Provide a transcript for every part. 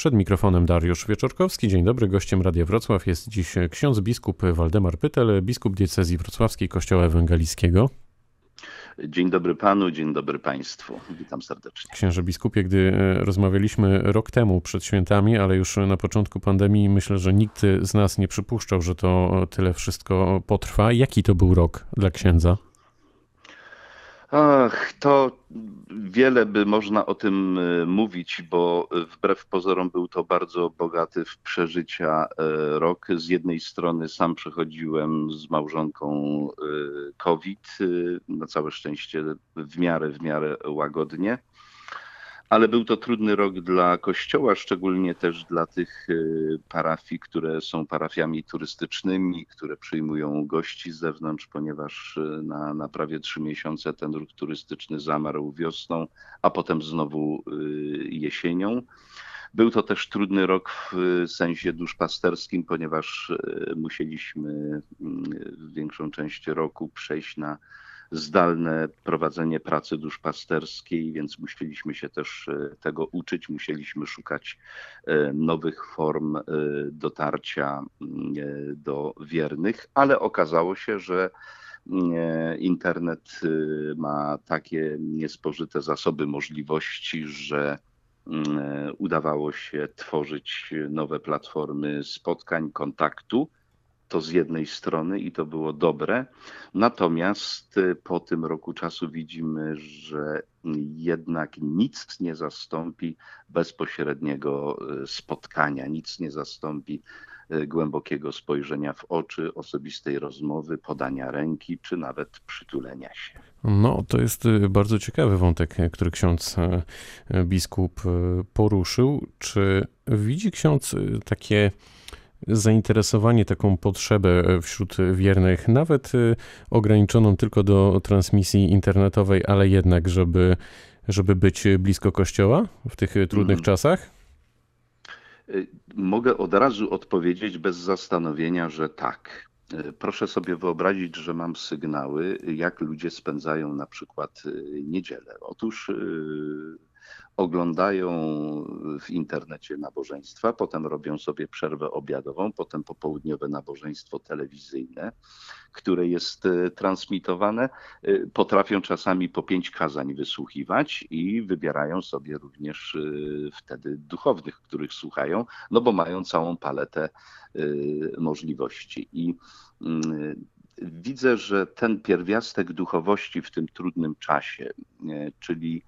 Przed mikrofonem Dariusz Wieczorkowski. Dzień dobry. Gościem Radia Wrocław jest dziś ksiądz biskup Waldemar Pytel, biskup diecezji wrocławskiej Kościoła Ewangelickiego. Dzień dobry panu, dzień dobry państwu. Witam serdecznie. Księże biskupie, gdy e, rozmawialiśmy rok temu przed świętami, ale już na początku pandemii, myślę, że nikt z nas nie przypuszczał, że to tyle wszystko potrwa. Jaki to był rok dla księdza? Ach, to wiele by można o tym e, mówić, bo wbrew pozorom był to bardzo bogaty w przeżycia e, rok. Z jednej strony sam przechodziłem z małżonką e, COVID, na całe szczęście w miarę, w miarę łagodnie ale był to trudny rok dla Kościoła, szczególnie też dla tych y, parafii, które są parafiami turystycznymi, które przyjmują gości z zewnątrz, ponieważ y, na, na prawie trzy miesiące ten ruch turystyczny zamarł wiosną, a potem znowu y, jesienią. Był to też trudny rok w sensie duszpasterskim, ponieważ musieliśmy większą część roku przejść na zdalne prowadzenie pracy duszpasterskiej, więc musieliśmy się też e, tego uczyć, musieliśmy szukać e, nowych form e, dotarcia mm, do wiernych, ale okazało się, że mm, internet ma takie niespożyte zasoby możliwości, że mm, udawało się tworzyć nowe platformy spotkań, kontaktu to z jednej strony i to było dobre. Natomiast y, po tym roku czasu widzimy, że jednak nic nie zastąpi bezpośredniego y, spotkania, nic nie zastąpi y, głębokiego spojrzenia w oczy, osobistej rozmowy, podania ręki, czy nawet przytulenia się. No, to jest bardzo ciekawy wątek, który ksiądz biskup poruszył. Czy widzi ksiądz takie zainteresowanie, taką potrzebę e, wśród wiernych, nawet e, ograniczoną tylko do transmisji internetowej, ale jednak, żeby, żeby być blisko Kościoła w tych trudnych mm. czasach? E, mogę od razu odpowiedzieć bez zastanowienia, że tak. Proszę sobie wyobrazić, że mam sygnały, jak ludzie spędzają na przykład niedzielę. Otóż oglądają w internecie nabożeństwa, potem robią sobie przerwę obiadową, potem popołudniowe nabożeństwo telewizyjne, które jest e, transmitowane. E, potrafią czasami po pięć kazań wysłuchiwać i wybierają sobie również e, wtedy duchownych, których słuchają, no bo mają całą paletę możliwości. I mm, widzę, że ten pierwiastek duchowości w tym trudnym czasie, czyli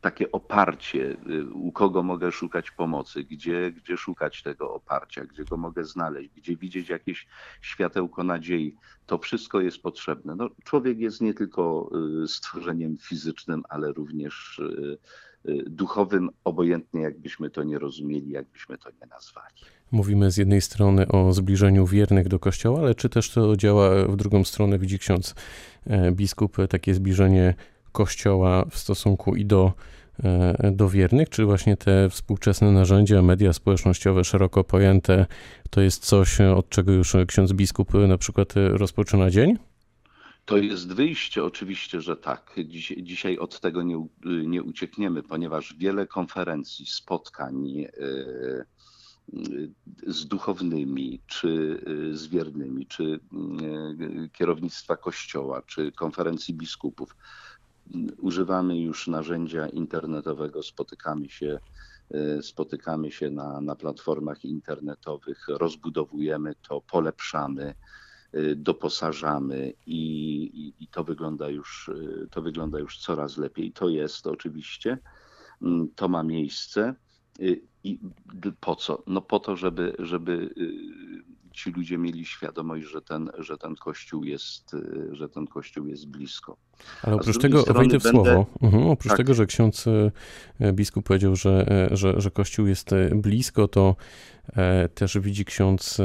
takie oparcie, y, u kogo mogę szukać pomocy, gdzie, gdzie szukać tego oparcia, gdzie go mogę znaleźć, gdzie widzieć jakieś światełko nadziei. To wszystko jest potrzebne. No, człowiek jest nie tylko y, stworzeniem fizycznym, ale również y, duchowym, obojętnie jakbyśmy to nie rozumieli, jakbyśmy to nie nazwali. Mówimy z jednej strony o zbliżeniu wiernych do Kościoła, ale czy też to działa w drugą stronę, widzi ksiądz e, biskup, takie zbliżenie Kościoła w stosunku i do, e, do wiernych, czy właśnie te współczesne narzędzia, media społecznościowe szeroko pojęte, to jest coś, od czego już ksiądz biskup na przykład rozpoczyna dzień? To jest wyjście, oczywiście, że tak. Dziś, dzisiaj od tego nie, nie uciekniemy, ponieważ wiele konferencji, spotkań e, z duchownymi, czy z wiernymi, czy e, kierownictwa kościoła, czy konferencji biskupów używamy już narzędzia internetowego, spotykamy się, e, spotykamy się na, na platformach internetowych, rozbudowujemy to, polepszamy, e, doposażamy i, i, i, to, wygląda już, e, to wygląda już coraz lepiej. To jest oczywiście, mm, to ma miejsce. I po co? No po to, żeby, żeby ci ludzie mieli świadomość, że ten, że ten kościół jest, y, że ten kościół jest blisko. Ale oprócz tego, wejdę w będę... słowo, mhm, oprócz tak. tego, że ksiądz y, biskup powiedział, że, y, że, że kościół jest blisko, to też widzi ksiądz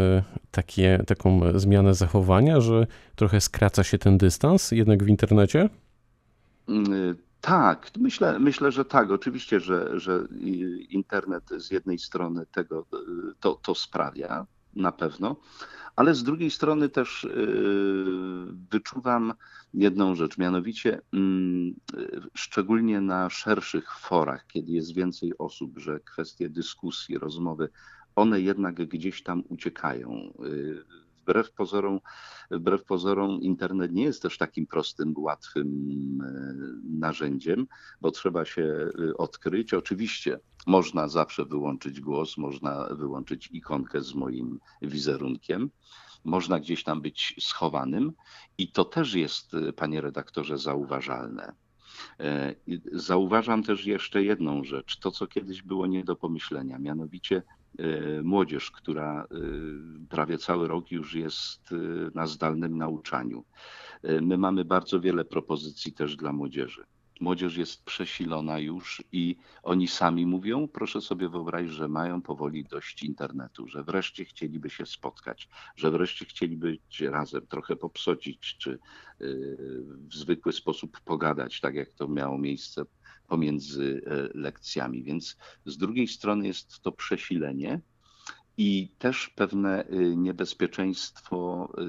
takie, taką zmianę zachowania, że trochę skraca się ten dystans jednak w internecie? Mm, tak, myślę, myślę, że tak. Oczywiście, że, że internet z jednej strony tego to, to sprawia, na pewno, ale z drugiej strony też wyczuwam jedną rzecz, mianowicie mm, szczególnie na szerszych forach, kiedy jest więcej osób, że kwestie dyskusji, rozmowy, one jednak gdzieś tam uciekają wbrew pozorom, wbrew pozorom internet nie jest też takim prostym, łatwym e, narzędziem, bo trzeba się e, odkryć. Oczywiście można zawsze wyłączyć głos, można wyłączyć ikonkę z moim wizerunkiem można gdzieś tam być schowanym i to też jest, e, panie redaktorze, zauważalne. Zauważam też jeszcze jedną rzecz, to co kiedyś było nie do pomyślenia, mianowicie młodzież, która e, prawie cały rok już jest e, na zdalnym nauczaniu. My mamy bardzo wiele propozycji też dla młodzieży. Młodzież jest przesilona już i oni sami mówią, proszę sobie wyobrazić, że mają powoli dość internetu, że wreszcie chcieliby się spotkać, że wreszcie chcieliby się razem trochę popsocić, czy w zwykły sposób pogadać, tak jak to miało miejsce pomiędzy e, lekcjami. Więc z drugiej strony jest to przesilenie i też pewne e, niebezpieczeństwo e,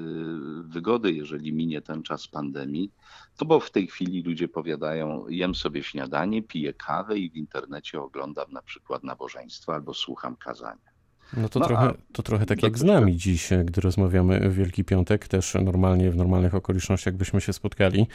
wygody, jeżeli minie ten czas pandemii. To bo w tej chwili ludzie powiadają, jem sobie śniadanie, piję kawę i w internecie oglądam na przykład nabożeństwa albo słucham kazania. No to, no, trochę, to trochę tak jak z nami dziś, gdy rozmawiamy w Wielki Piątek, też normalnie w normalnych okolicznościach byśmy się spotkali,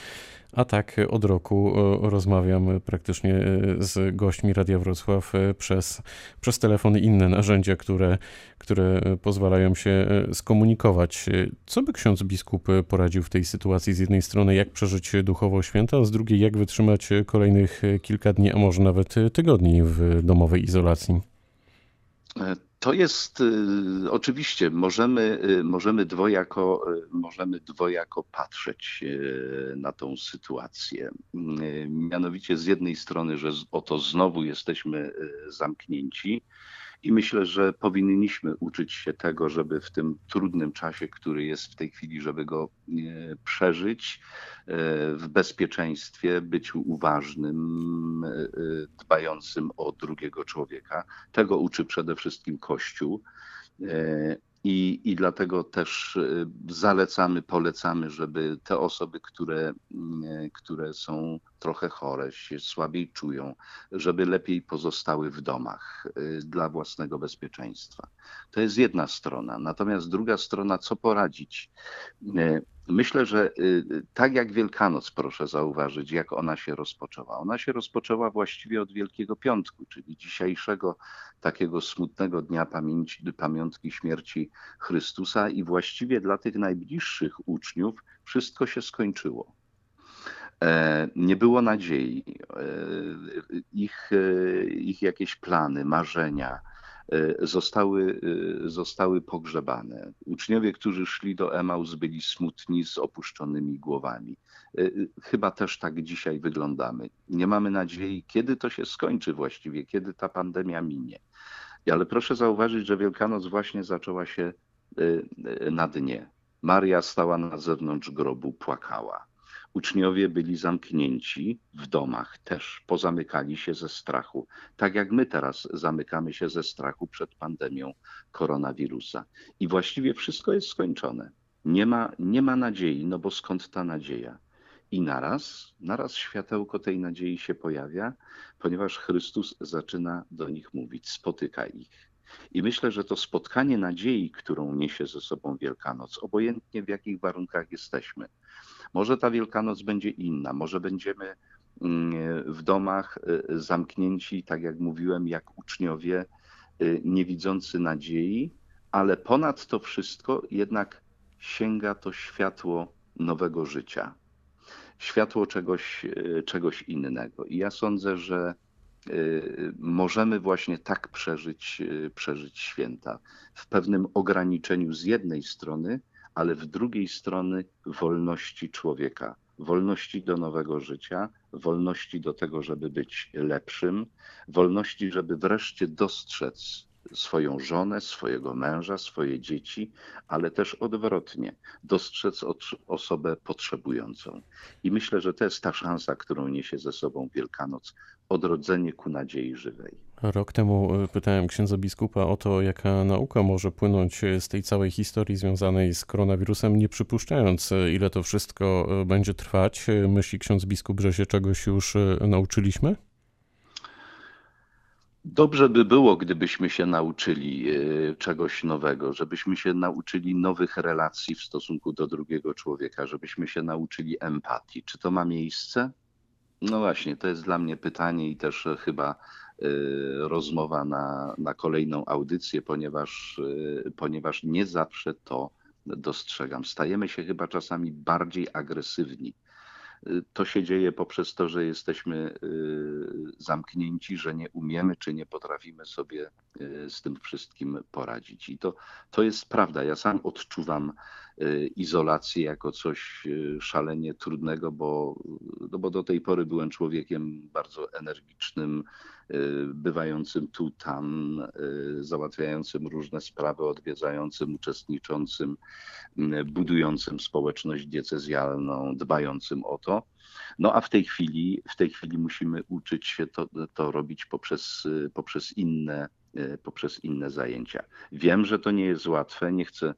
a tak od roku rozmawiam praktycznie e, z gośćmi Radia Wrocław e, przez, przez telefon i inne narzędzia, które, które pozwalają się e, skomunikować. Co by ksiądz biskup poradził w tej sytuacji? Z jednej strony jak przeżyć duchowo święta, a z drugiej jak wytrzymać kolejnych kilka dni, a może nawet tygodni w domowej izolacji? To jest y, oczywiście, możemy, y, możemy, dwojako, y, możemy dwojako patrzeć na tą sytuację. Mianowicie z jednej strony, że oto znowu jesteśmy zamknięci, i myślę, że powinniśmy uczyć się tego, żeby w tym trudnym czasie, który jest w tej chwili, żeby go e, przeżyć e, w bezpieczeństwie, być uważnym, e, dbającym o drugiego człowieka. Tego uczy przede wszystkim Kościół. I, I dlatego też y, zalecamy, polecamy, żeby te osoby, które, y, które są trochę chore, się słabiej czują, żeby lepiej pozostały w domach y, dla własnego bezpieczeństwa. To jest jedna strona. Natomiast druga strona, co poradzić? Myślę, że tak jak Wielkanoc, proszę zauważyć, jak ona się rozpoczęła. Ona się rozpoczęła właściwie od Wielkiego Piątku, czyli dzisiejszego takiego smutnego dnia pamięci, pamiątki śmierci Chrystusa i właściwie dla tych najbliższych uczniów wszystko się skończyło. E, nie było nadziei. E, ich, e, ich jakieś plany, marzenia zostały, zostały pogrzebane. Uczniowie, którzy szli do Emaus, byli smutni z opuszczonymi głowami. Chyba też tak dzisiaj wyglądamy. Nie mamy nadziei, kiedy to się skończy właściwie, kiedy ta pandemia minie. Ale proszę zauważyć, że Wielkanoc właśnie zaczęła się na dnie. Maria stała na zewnątrz grobu, płakała. Uczniowie byli zamknięci w domach, też pozamykali się ze strachu, tak jak my teraz zamykamy się ze strachu przed pandemią koronawirusa. I właściwie wszystko jest skończone. Nie ma, nie ma nadziei, no bo skąd ta nadzieja? I naraz, naraz światełko tej nadziei się pojawia, ponieważ Chrystus zaczyna do nich mówić, spotyka ich. I myślę, że to spotkanie nadziei, którą niesie ze sobą Wielkanoc, obojętnie w jakich warunkach jesteśmy, może ta Wielkanoc będzie inna, może będziemy mm, w domach y, zamknięci, tak jak mówiłem, jak uczniowie, y, nie widzący nadziei, ale ponad to wszystko jednak sięga to światło nowego życia światło czegoś, e, czegoś innego. I ja sądzę, że możemy właśnie tak przeżyć, przeżyć święta w pewnym ograniczeniu z jednej strony, ale w drugiej strony wolności człowieka, wolności do nowego życia, wolności do tego, żeby być lepszym, wolności, żeby wreszcie dostrzec swoją żonę, swojego męża, swoje dzieci, ale też odwrotnie, dostrzec osobę potrzebującą. I myślę, że to jest ta szansa, którą niesie ze sobą Wielkanoc odrodzenie ku nadziei żywej. Rok temu e, pytałem księdza biskupa o to, jaka nauka może płynąć z tej całej historii związanej z koronawirusem, nie przypuszczając, e, ile to wszystko e, będzie trwać. Myśli ksiądz biskup, że się czegoś już nauczyliśmy? Dobrze by było, gdybyśmy się nauczyli czegoś nowego, żebyśmy się nauczyli nowych relacji w stosunku do drugiego człowieka, żebyśmy się nauczyli empatii. Czy to ma miejsce? No właśnie, to jest dla mnie pytanie i też chyba y, rozmowa na, na kolejną audycję, ponieważ, ponieważ nie zawsze to dostrzegam. Stajemy się chyba czasami bardziej agresywni to się dzieje poprzez to, że jesteśmy y, zamknięci, że nie umiemy czy nie potrafimy sobie y, z tym wszystkim poradzić. I to, to jest prawda. Ja sam odczuwam izolację jako coś szalenie trudnego, bo, no bo do tej pory byłem człowiekiem bardzo energicznym, bywającym tu, tam, załatwiającym różne sprawy, odwiedzającym, uczestniczącym, budującym społeczność diecezjalną, dbającym o to. No a w tej chwili, w tej chwili musimy uczyć się to, to robić poprzez, poprzez, inne, poprzez inne zajęcia. Wiem, że to nie jest łatwe, nie chcę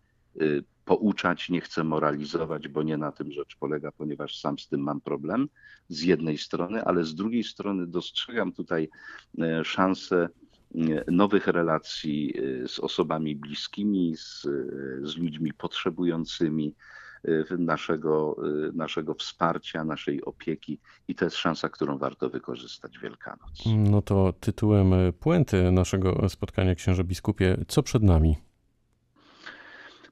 pouczać, nie chcę moralizować, bo nie na tym rzecz polega, ponieważ sam z tym mam problem z jednej strony, ale z drugiej strony dostrzegam tutaj e, szansę e, nowych relacji z osobami bliskimi, z, z ludźmi potrzebującymi naszego, naszego wsparcia, naszej opieki i to jest szansa, którą warto wykorzystać Wielkanoc. No to tytułem puenty naszego spotkania, księże biskupie, co przed nami?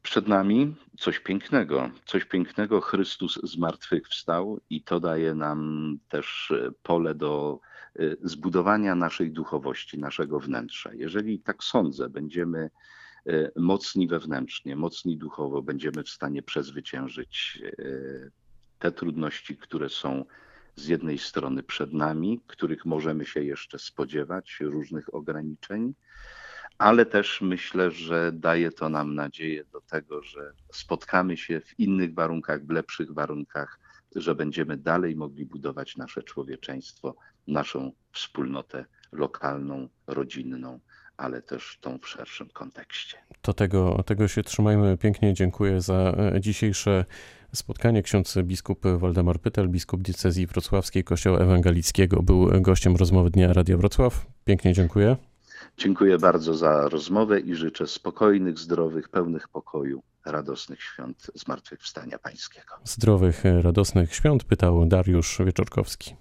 Przed nami coś pięknego, coś pięknego. Chrystus zmartwychwstał i to daje nam też e, pole do e, zbudowania naszej duchowości, naszego wnętrza. Jeżeli tak sądzę, będziemy e, mocni wewnętrznie, mocni duchowo, będziemy w stanie przezwyciężyć te trudności, które są z jednej strony przed nami, których możemy się jeszcze spodziewać, różnych ograniczeń, ale też myślę, że daje to nam nadzieję do tego, że spotkamy się w innych warunkach, w lepszych warunkach, że będziemy dalej mogli budować nasze człowieczeństwo, naszą wspólnotę lokalną, rodzinną, ale też tą w szerszym kontekście. To tego, tego się trzymajmy. Pięknie dziękuję za e, dzisiejsze spotkanie. Ksiądz biskup Waldemar Pytel, biskup diecezji wrocławskiej Kościoła Ewangelickiego, był gościem rozmowy Dnia Radia Wrocław. Pięknie dziękuję. Dziękuję bardzo za rozmowę i życzę spokojnych, zdrowych, pełnych pokoju, radosnych świąt Zmartwychwstania Pańskiego. Zdrowych, radosnych świąt pytał Dariusz Wieczorkowski.